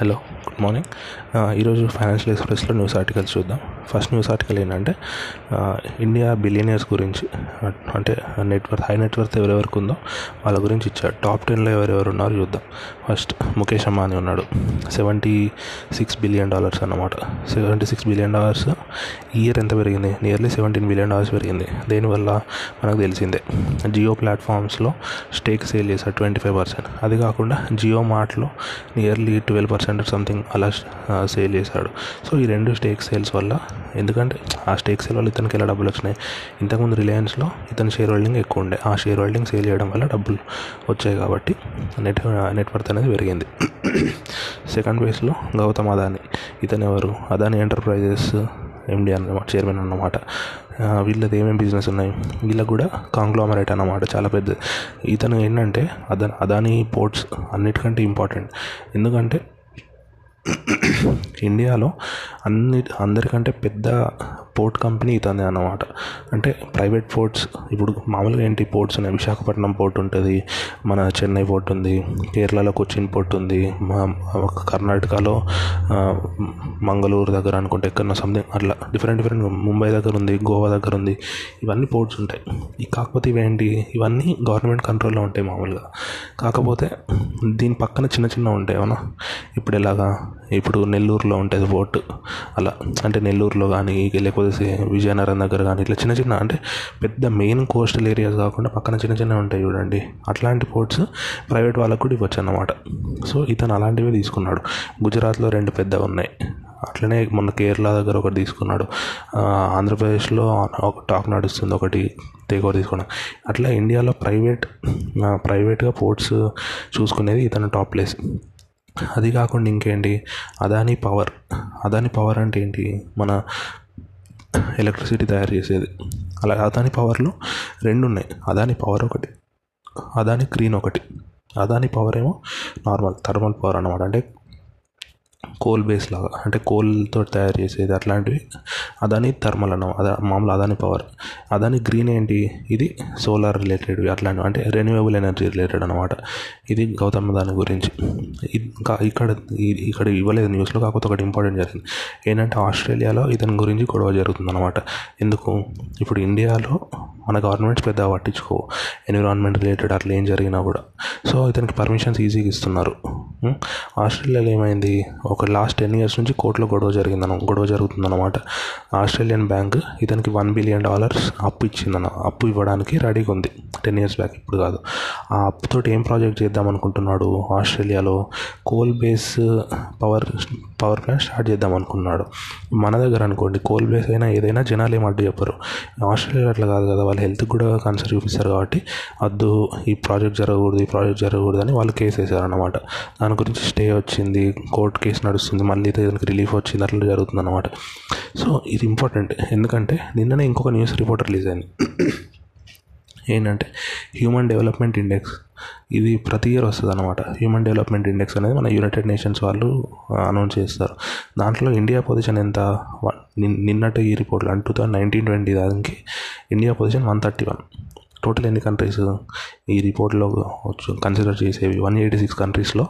Hello good morning. ఈరోజు financial ఎక్స్ప్రెస్లో news articles చూద్దాం. ఫస్ట్ న్యూస్ ఆర్టికల్ ఏంటంటే ఇండియా బిలియనియర్స్ గురించి అంటే నెట్వర్క్ హై నెట్వర్త్ ఎవరెవరికి ఉందో వాళ్ళ గురించి ఇచ్చాడు. టాప్ టెన్లో ఎవరెవరు ఉన్నారో చూద్దాం. ఫస్ట్ ముఖేష్ అంబానీ ఉన్నాడు. సెవెంటీ సిక్స్ బిలియన్ డాలర్స్ అన్నమాట. Seventy six billion dollars year ఎంత పెరిగింది? నియర్లీ సెవెంటీన్ బిలియన్ డాలర్స్ పెరిగింది. దీనివల్ల? మనకు తెలిసిందే. జియో ప్లాట్ఫామ్స్లో స్టేక్ సేల్ చేశారు ట్వంటీ ఫైవ్ పర్సెంట్. అది కాకుండా జియో మార్ట్లో నియర్లీ ట్వెల్వ్ పర్సెంట్ సంథింగ్ అలా సేల్ చేశాడు. సో ఈ రెండు స్టేక్ సేల్స్ వల్ల ఎందుకంటే ఆ స్టేక్ సేల్ వల్ల ఇతనికి ఎలా డబ్బులు వచ్చినాయి? ఇంతకుముందు రిలయన్స్లో ఇతని షేర్ హోల్డింగ్ ఎక్కువ ఉండే. ఆ షేర్ హోల్డింగ్ సేల్ చేయడం వల్ల డబ్బులు వచ్చాయి కాబట్టి నెట్ నెట్వర్త్ అనేది పెరిగింది. సెకండ్ బేస్లో గౌతమ్ అదాని ఇతను ఎవరు? అదాని ఎంటర్ప్రైజెస్ ఎండి అన్నమాట చైర్మన్ అన్నమాట. వీళ్ళది ఏమేమి బిజినెస్ ఉన్నాయి? వీళ్ళకి కూడా కాంగ్లోమరేట్ అన్నమాట చాలా పెద్ద. ఇతను ఏంటంటే అదా అదాని పోర్ట్స్ అన్నిటికంటే ఇంపార్టెంట్ ఎందుకంటే ఇండియాలో అన్ని అందరికంటే పెద్ద పోర్ట్ కంపెనీ ఇతనే అన్నమాట. అంటే ప్రైవేట్ పోర్ట్స్ ఇప్పుడు మామూలుగా ఏంటి పోర్ట్స్ ఉన్నాయి? విశాఖపట్నం పోర్ట్ ఉంటుంది మన చెన్నై పోర్ట్ ఉంది కేరళలో కొచ్చిన్ పోర్ట్ ఉంది కర్ణాటకలో మంగళూరు దగ్గర అనుకుంటే ఎక్కడన్నా సంథింగ్ అట్లా డిఫరెంట్ డిఫరెంట్ ముంబై దగ్గర ఉంది గోవా దగ్గర ఉంది ఇవన్నీ పోర్ట్స్ ఉంటాయి. కాకపోతే ఇవేంటి ఇవన్నీ గవర్నమెంట్ కంట్రోల్లో ఉంటాయి మామూలుగా. కాకపోతే దీని పక్కన చిన్న చిన్న ఉంటాయి అవునా? ఇప్పుడు ఎలాగా? ఇప్పుడు నెల్లూరులో ఉంటుంది పోర్ట్ అలా అంటే నెల్లూరులో కానీ లేకపోతే విజయనగరం దగ్గర కానీ ఇట్లా చిన్న చిన్న అంటే పెద్ద మెయిన్ కోస్టల్ ఏరియాస్ కాకుండా పక్కన చిన్న చిన్నవి ఉంటాయి చూడండి. అట్లాంటి పోర్ట్స్ ప్రైవేట్ వాళ్ళకు కూడా ఇవ్వచ్చు అన్నమాట. సో ఇతను అలాంటివి తీసుకున్నాడు. గుజరాత్లో రెండు పెద్దగా ఉన్నాయి. అట్లనే మొన్న కేరళ దగ్గర ఒకటి తీసుకున్నాడు. ఆంధ్రప్రదేశ్లో ఒక టాక్ నడుస్తుంది ఒకటి టేక్ తీసుకున్నాడు. అట్లా ఇండియాలో ప్రైవేట్ ప్రైవేట్గా పోర్ట్స్ చూసుకునేది ఇతను టాప్ ప్లేస్ అది కాకుండా ఇంకేంటి? అదాని పవర్. అదాని పవర్ అంటే ఏంటి? మన ఎలక్ట్రిసిటీ తయారు చేసేది. అలా అదాని పవర్లో రెండు ఉన్నాయి అదాని పవర్ ఒకటి అదాని గ్రీన్ ఒకటి. అదాని పవర్ ఏమో నార్మల్ థర్మల్ పవర్ అనమాట అంటే కోల్ బేస్ లాగా అంటే కోల్తో తయారు చేసేది అట్లాంటివి. అదాని థర్మల్ అన్న అదా మామూలు అదాని పవర్. అదాని గ్రీన్ ఏంటి? ఇది సోలార్ రిలేటెడ్ అట్లాంటివి అంటే రెన్యూవబుల్ ఎనర్జీ రిలేటెడ్ అనమాట ఇది గౌతమ్ దాని గురించి. ఇంకా ఇక్కడ ఇక్కడ ఇవ్వలేదు న్యూస్లో కాకపోతే ఒకటి ఇంపార్టెంట్ జరిగింది ఏంటంటే ఆస్ట్రేలియాలో ఇతని గురించి గొడవ జరుగుతుంది అనమాట ఎందుకు? ఇప్పుడు ఇండియాలో మన గవర్నమెంట్స్ పెద్ద పట్టించుకో ఎన్విరాన్మెంట్ రిలేటెడ్ అట్లా ఏం జరిగినా కూడా. సో ఇతనికి పర్మిషన్స్ ఈజీగా ఇస్తున్నారు. ఆస్ట్రేలియాలో ఏమైంది? ఒక లాస్ట్ టెన్ ఇయర్స్ నుంచి కోర్టులో గొడవ జరిగిందన గొడవ జరుగుతుందన్నమాట. ఆస్ట్రేలియన్ బ్యాంక్ ఇతనికి వన్ బిలియన్ డాలర్స్ అప్పు ఇచ్చిందన్న అప్పు ఇవ్వడానికి రెడీగా ఉంది. టెన్ ఇయర్స్ బ్యాక్ ఇప్పుడు కాదు. ఆ అప్పుతో ఏం ప్రాజెక్ట్ చేద్దాం అనుకుంటున్నాడు ఆస్ట్రేలియాలో? Coal base power power plant start చేద్దాం అనుకున్నాడు. మన దగ్గర అనుకోండి కోల్ బేస్ అయినా ఏదైనా జనాలు ఏం అడ్డు చెప్పరు. ఆస్ట్రేలియా అట్లా కాదు కదా వాళ్ళ హెల్త్ కూడా కన్సర్న్ చూపిస్తారు కాబట్టి వద్దు ఈ ప్రాజెక్ట్ జరగకూడదు ఈ ప్రాజెక్ట్ జరగకూడదు అని వాళ్ళు కేసు వేసారు అనమాట దాని గురించి స్టే వచ్చింది కోర్టు కేసు నడుస్తుంది మళ్ళీ దానికి రిలీఫ్ వచ్చింది అట్లా జరుగుతుంది అనమాట సో ఇది ఇంపార్టెంట్ ఎందుకంటే నిన్ననే ఇంకొక న్యూస్ రిపోర్ట్ రిలీజ్ అయింది. ఏంటంటే హ్యూమన్ డెవలప్మెంట్ ఇండెక్స్ ఇది ప్రతి ఇయర్ వస్తుంది అనమాట హ్యూమన్ డెవలప్మెంట్ ఇండెక్స్ అనేది మన యునైటెడ్ నేషన్స్ వాళ్ళు అనౌన్స్ చేస్తారు. దాంట్లో ఇండియా పొజిషన్ ఎంత? నిన్నటి ఈ రిపోర్ట్లో అంటే టూ థౌజండ్ నైన్టీన్ ట్వంటీ దానికి India position one thirty one total ఎన్ని కంట్రీస్ ఈ రిపోర్ట్లో కన్సిడర్ చేసేవి వన్ ఎయిటీ సిక్స్ కంట్రీస్లో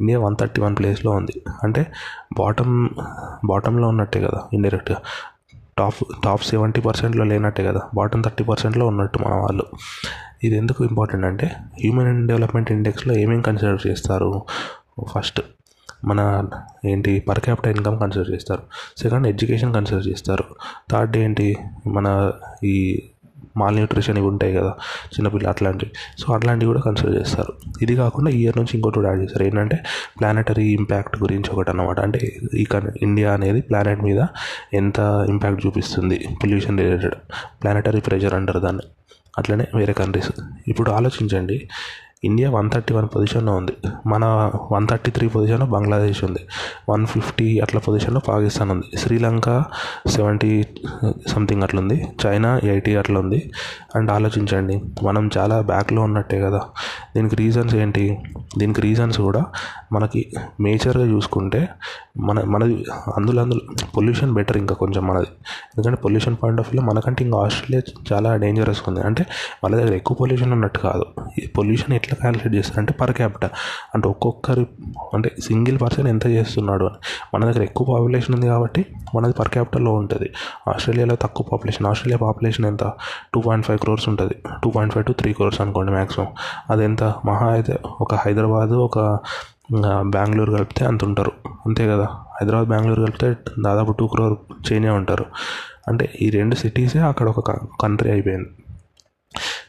ఇండియా వన్ థర్టీ వన్ ప్లేస్లో ఉంది. అంటే బాటమ్ బాటంలో ఉన్నట్టే కదా ఇండైరెక్ట్గా టాప్ టాప్ సెవెంటీ పర్సెంట్లో లేనట్టే కదా. బాటమ్ థర్టీ పర్సెంట్లో ఉన్నట్టు మన వాళ్ళు. ఇది ఎందుకు ఇంపార్టెంట్ అంటే హ్యూమన్ డెవలప్మెంట్ ఇండెక్స్లో ఏమేమి కన్సిడర్ చేస్తారు? ఫస్ట్ మన ఏంటి పర్ క్యాపిటల్ ఇన్కమ్ కన్సిడర్ చేస్తారు. సెకండ్ ఎడ్యుకేషన్ కన్సిడర్ చేస్తారు. థర్డ్ ఏంటి మన ఈ మాల్ న్యూట్రిషన్ ఇవి ఉంటాయి కదా చిన్నపిల్ల అట్లాంటివి. సో అట్లాంటివి కూడా కన్సిడర్ చేస్తారు. ఇది కాకుండా ఇయర్ నుంచి ఇంకోటి కూడా యాడ్ చేస్తారు. ఏంటంటే ప్లానటరీ ఇంపాక్ట్ గురించి ఒకటి అనమాట అంటే ఈ ఇండియా అనేది ప్లానెట్ మీద ఎంత ఇంపాక్ట్ చూపిస్తుంది పొల్యూషన్ రిలేటెడ్ ప్లానటరీ ప్రెషర్ అంటారు దాన్ని. అట్లనే వేరే కంట్రీస్ ఇప్పుడు ఆలోచించండి ఇండియా వన్ థర్టీ వన్ పొజిషన్లో ఉంది. మన వన్ థర్టీ త్రీ పొజిషన్లో బంగ్లాదేశ్ ఉంది. వన్ ఫిఫ్టీ అట్లా పొజిషన్లో పాకిస్తాన్ ఉంది. శ్రీలంక సెవెంటీ సంథింగ్ అట్లా ఉంది. చైనా ఎయిటీ అట్లా ఉంది. అండ్ ఆలోచించండి మనం చాలా బ్యాక్లో ఉన్నట్టే కదా. దీనికి రీజన్స్ ఏంటి? దీనికి రీజన్స్ కూడా మనకి మేజర్గా చూసుకుంటే మన మనది అందులో అందులో పొల్యూషన్ బెటర్ ఇంకా కొంచెం మనది. ఎందుకంటే పొల్యూషన్ పాయింట్ ఆఫ్ వ్యూలో మనకంటే ఇంకా ఆస్ట్రేలియా చాలా డేంజరస్ ఉంది. అంటే వాళ్ళ దగ్గర ఎక్కువ పొల్యూషన్ ఉన్నట్టు కాదు. పొల్యూషన్ ఎట్లా క్యాలిక్యులేట్ చేస్తారు అంటే పర్ క్యాపిటల్ అంటే ఒక్కొక్కరి అంటే సింగిల్ పర్సన్ ఎంత చేస్తున్నాడు అని. మన దగ్గర ఎక్కువ పాపులేషన్ ఉంది కాబట్టి మనది పర్ క్యాపిటల్లో ఉంటుంది. ఆస్ట్రేలియాలో తక్కువ పాపులేషన్ ఆస్ట్రేలియా పాపులేషన్ ఎంత? టూ పాయింట్ ఫైవ్ క్రోర్స్ ఉంటుంది. Two point five to three crores అనుకోండి మ్యాక్సిమం అది ఎంత మహా అయితే ఒక హైదరాబాద్ ఒక బెంగళూరు కలిపితే అంత ఉంటారు. అంతే కదా? హైదరాబాద్ బెంగళూరు కలిపితే దాదాపు టూ క్రోర్ చేంజే ఉంటారు. అంటే ఈ రెండు సిటీసే అక్కడ ఒక కంట్రీ అయిపోయింది.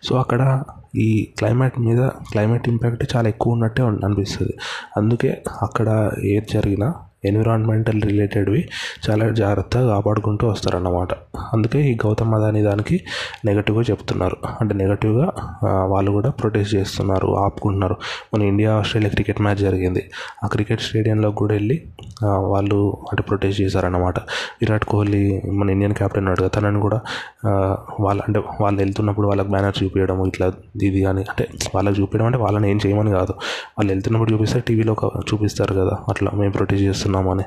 సో అక్కడ ఈ క్లైమేట్ మీద క్లైమేట్ ఇంపాక్ట్ చాలా ఎక్కువ ఉన్నట్టే అనిపిస్తుంది. అందుకే అక్కడ ఏది జరిగినా ఎన్విరాన్మెంటల్ రిలేటెడ్వి చాలా జాగ్రత్తగా కాపాడుకుంటూ వస్తారన్నమాట. అందుకే ఈ గౌతమ్ అదాని దానికి నెగటివ్గా చెప్తున్నారు. అంటే నెగటివ్గా వాళ్ళు కూడా ప్రొటెస్ట్ చేస్తున్నారు ఆపుకుంటున్నారు. మన ఇండియా ఆస్ట్రేలియా క్రికెట్ మ్యాచ్ జరిగింది. ఆ క్రికెట్ స్టేడియంలో కూడా వెళ్ళి వాళ్ళు అంటే ప్రొటెస్ట్ చేశారన్నమాట. విరాట్ కోహ్లీ మన ఇండియన్ క్యాప్టెన్ ఉన్నాడు కదా తనని కూడా వాళ్ళ అంటే వాళ్ళు వెళ్తున్నప్పుడు వాళ్ళకి బ్యానర్ చూపించడం ఇట్లా ఇది కానీ అంటే వాళ్ళకి చూపించడం అంటే వాళ్ళని ఏం చేయమని కాదు. వాళ్ళు వెళ్తున్నప్పుడు చూపిస్తే టీవీలో చూపిస్తారు కదా అట్లా మేము ప్రొటెస్ట్ చేస్తాం చేస్తున్నామని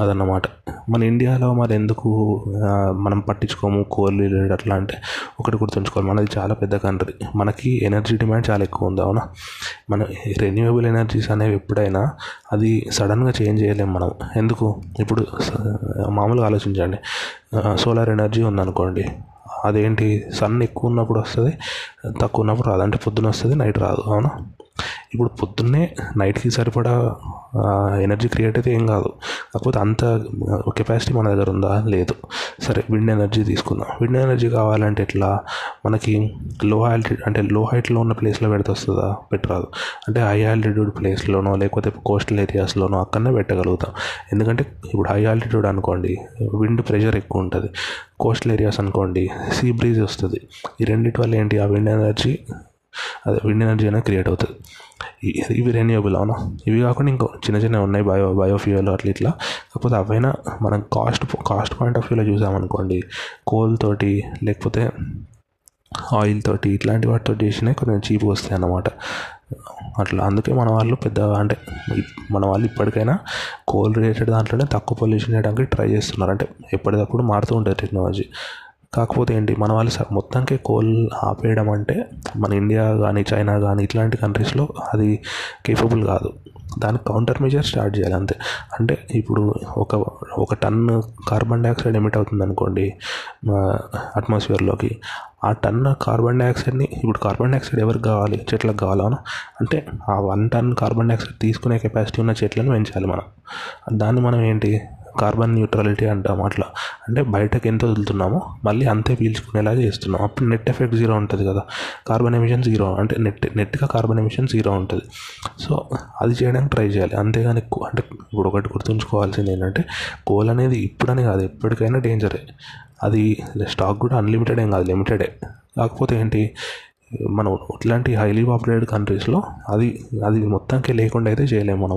అదన్నమాట. మన ఇండియాలో మరి ఎందుకు మనం పట్టించుకోము కోల్ అట్లా అంటే ఒకటి గుర్తుంచుకోవాలి. మనది చాలా పెద్ద కంట్రీ. మనకి ఎనర్జీ డిమాండ్ చాలా ఎక్కువ ఉంది అవునా? మన రెన్యూవబుల్ ఎనర్జీస్ అనేవి ఎప్పుడైనా అది సడన్గా చేంజ్ చేయలేము మనం. ఎందుకు? ఇప్పుడు మామూలుగా ఆలోచించండి. సోలార్ ఎనర్జీ ఉందనుకోండి అదేంటి? సన్ ఎక్కువ ఉన్నప్పుడు వస్తుంది తక్కువ ఉన్నప్పుడు రాదు. అంటే పొద్దున వస్తుంది నైట్ రాదు అవునా? ఇప్పుడు పొద్దున్నే నైట్కి సరిపడా ఎనర్జీ క్రియేట్ అయితే ఏం కాదు. కాకపోతే అంత కెపాసిటీ మన దగ్గర ఉందా? లేదు. సరే విండ్ ఎనర్జీ తీసుకుందాం. విండ్ ఎనర్జీ కావాలంటే ఎట్లా? మనకి లో ఆల్టిట్యూడ్ అంటే లో హైట్లో ఉన్న ప్లేస్లో పెడితే వస్తుందా? పెట్టరాదు. అంటే హై ఆల్టిట్యూడ్ ప్లేస్లోనో లేకపోతే కోస్టల్ ఏరియాస్లోనో అక్కడనే పెట్టగలుగుతాం. ఎందుకంటే ఇప్పుడు హై ఆల్టిట్యూడ్ అనుకోండి విండ్ ప్రెషర్ ఎక్కువ ఉంటుంది. కోస్టల్ ఏరియాస్ అనుకోండి సీ బ్రీజ్ వస్తుంది. ఈ రెండింటి వల్ల ఏంటి? ఆ విండ్ ఎనర్జీ అదే విండ్ ఎనర్జీ అనేది క్రియేట్ అవుతుంది. ఇవి రెన్యూబుల్ అవునా? ఇవి కాకుండా ఇంకో చిన్న చిన్నవి ఉన్నాయి బయో బయోఫ్యూయల్ అట్లా ఇట్లా. కాకపోతే అవైనా మనం కాస్ట్ కాస్ట్ పాయింట్ ఆఫ్ వ్యూలో చూసామనుకోండి కోల్ తోటి లేకపోతే ఆయిల్ తోటి ఇట్లాంటి వాటితో చేసినవి కొంచెం చీప్ వస్తాయి అన్నమాట. అట్లా అందుకే మన వాళ్ళు పెద్దగా అంటే మన వాళ్ళు ఇప్పటికైనా కోల్ రిలేటెడ్ దాంట్లోనే తక్కువ పొల్యూషన్ చేయడానికి ట్రై చేస్తున్నారు. అంటే ఎప్పటికప్పుడు మారుతూ ఉంటుంది టెక్నాలజీ కాకపోతే ఏంటి మన వాళ్ళు మొత్తానికే కోల్ ఆపేయడం అంటే మన ఇండియా కానీ చైనా కానీ ఇట్లాంటి కంట్రీస్లో అది కేపబుల్ కాదు. దానికి కౌంటర్ మెజర్ స్టార్ట్ చేయాలి అంతే. అంటే ఇప్పుడు ఒక ఒక టన్ కార్బన్ డైఆక్సైడ్ ఎమిట్ అవుతుంది అనుకోండి అట్మాస్ఫియర్లోకి ఆ టన్ కార్బన్ డైఆక్సైడ్ని ఇప్పుడు కార్బన్ డైఆక్సైడ్ ఎవరికి కావాలి? చెట్లకు కావాలను అంటే ఆ వన్ టన్ కార్బన్ డైఆక్సైడ్ తీసుకునే కెపాసిటీ ఉన్న చెట్లను పెంచాలి మనం. దాన్ని మనం ఏంటి కార్బన్ న్యూట్రాలిటీ అంటాం అట్లా. అంటే బయటకు ఎంత వదులుతున్నామో మళ్ళీ అంతే పీల్చుకునేలా చేస్తున్నాం. అప్పుడు నెట్ ఎఫెక్ట్ జీరో ఉంటుంది కదా. Carbon emission zero. అంటే నెట్ నెట్గా కార్బన్ ఎమిషన్ జీరో ఉంటుంది. సో అది చేయడానికి ట్రై చేయాలి. అంతేగాని అంటే ఇప్పుడు ఒకటి గుర్తుంచుకోవాల్సింది ఏంటంటే కోల్ అనేది ఇప్పుడని కాదు ఎప్పటికైనా డేంజరే అది స్టాక్ కూడా అన్లిమిటెడ్ ఏం కాదు లిమిటెడే కాకపోతే ఏంటి మనం ఇట్లాంటి హైలీ పాపులేటెడ్ కంట్రీస్లో అది అది మొత్తానికి లేకుండా అయితే చేయలేము మనం.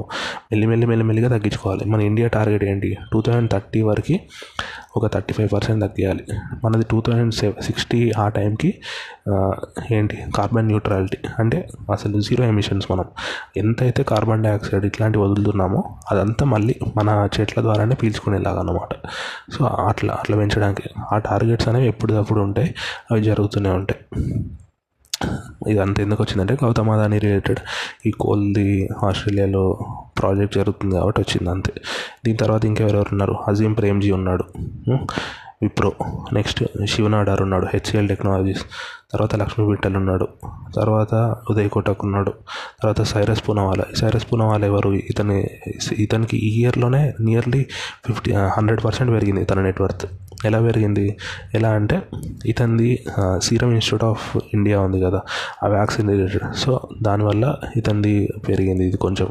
మెల్లిమెల్లి మెల్లిమెల్లిగా తగ్గించుకోవాలి. మన ఇండియా టార్గెట్ ఏంటి? టూ థౌజండ్ థర్టీ వరకు ఒక థర్టీ ఫైవ్ పర్సెంట్ తగ్గియాలి. మనది టూ థౌజండ్ సిక్స్టీ ఆ టైంకి ఏంటి? కార్బన్ న్యూట్రాలిటీ అంటే అసలు జీరో ఎమిషన్స్ మనం. ఎంతైతే కార్బన్ డైఆక్సైడ్ ఇట్లాంటివి వదులుతున్నామో అదంతా మళ్ళీ మన చెట్ల ద్వారానే పీల్చుకునేలాగా అనమాట సో అట్లా అట్లా పెంచడానికి. ఆ టార్గెట్స్ అనేవి ఎప్పటికప్పుడు ఉంటాయి అవి జరుగుతూనే ఉంటాయి. ఇదంతా ఎందుకు వచ్చిందంటే గౌతమ్ అదాని రిలేటెడ్ ఈ కోల్ది ఆస్ట్రేలియాలో ప్రాజెక్ట్ జరుగుతుంది కాబట్టి వచ్చింది అంతే. దీని తర్వాత ఇంకెవరెవరు ఉన్నారు? అజీం ప్రేమ్జీ ఉన్నాడు. విప్రో. నెక్స్ట్ శివనాడార్ ఉన్నాడు. హెచ్సిఎల్ టెక్నాలజీస్ తర్వాత లక్ష్మీ బిట్టల్ ఉన్నాడు. తర్వాత ఉదయ్ కోటక్ ఉన్నాడు. తర్వాత సైరస్ పూనవాల. సైరస్ పూనవాల ఎవరు? ఇతని ఇతనికి ఈ ఇయర్లోనే నియర్లీ ఫిఫ్టీ హండ్రెడ్ పర్సెంట్ పెరిగింది తన నెట్వర్త్ ఎలా పెరిగింది? ఎలా అంటే ఇతనిది సీరం ఇన్స్టిట్యూట్ ఆఫ్ ఇండియా ఉంది కదా ఆ వ్యాక్సిన్ రిలేటెడ్ సో దానివల్ల ఇతనిది పెరిగింది ఇది కొంచెం.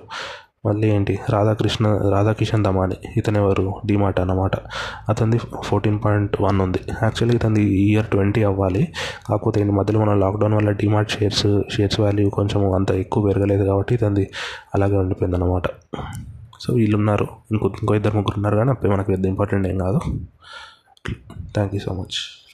మళ్ళీ ఏంటి? రాధాకృష్ణ రాధాకిషన్ దమాని ఇతను ఎవరు? డిమార్ట్ అన్నమాట. అతనిది ఫోర్టీన్ పాయింట్ వన్ ఉంది. యాక్చువల్లీ ఇతనిది ఇయర్ ట్వంటీ అవ్వాలి. కాకపోతే ఈ మధ్యలో మన లాక్డౌన్ వల్ల డిమార్ట్ షేర్స్ షేర్స్ వాల్యూ కొంచెం అంత ఎక్కువ పెరగలేదు కాబట్టి ఇతనిది అలాగే ఉండిపోయింది అనమాట సో వీళ్ళు ఉన్నారు ఇంకో ఇంకో ఇద్దరు ముగ్గురు ఉన్నారు కానీ అప్పుడు మనకు పెద్ద ఇంపార్టెంట్ ఏం కాదు. Thank you so much.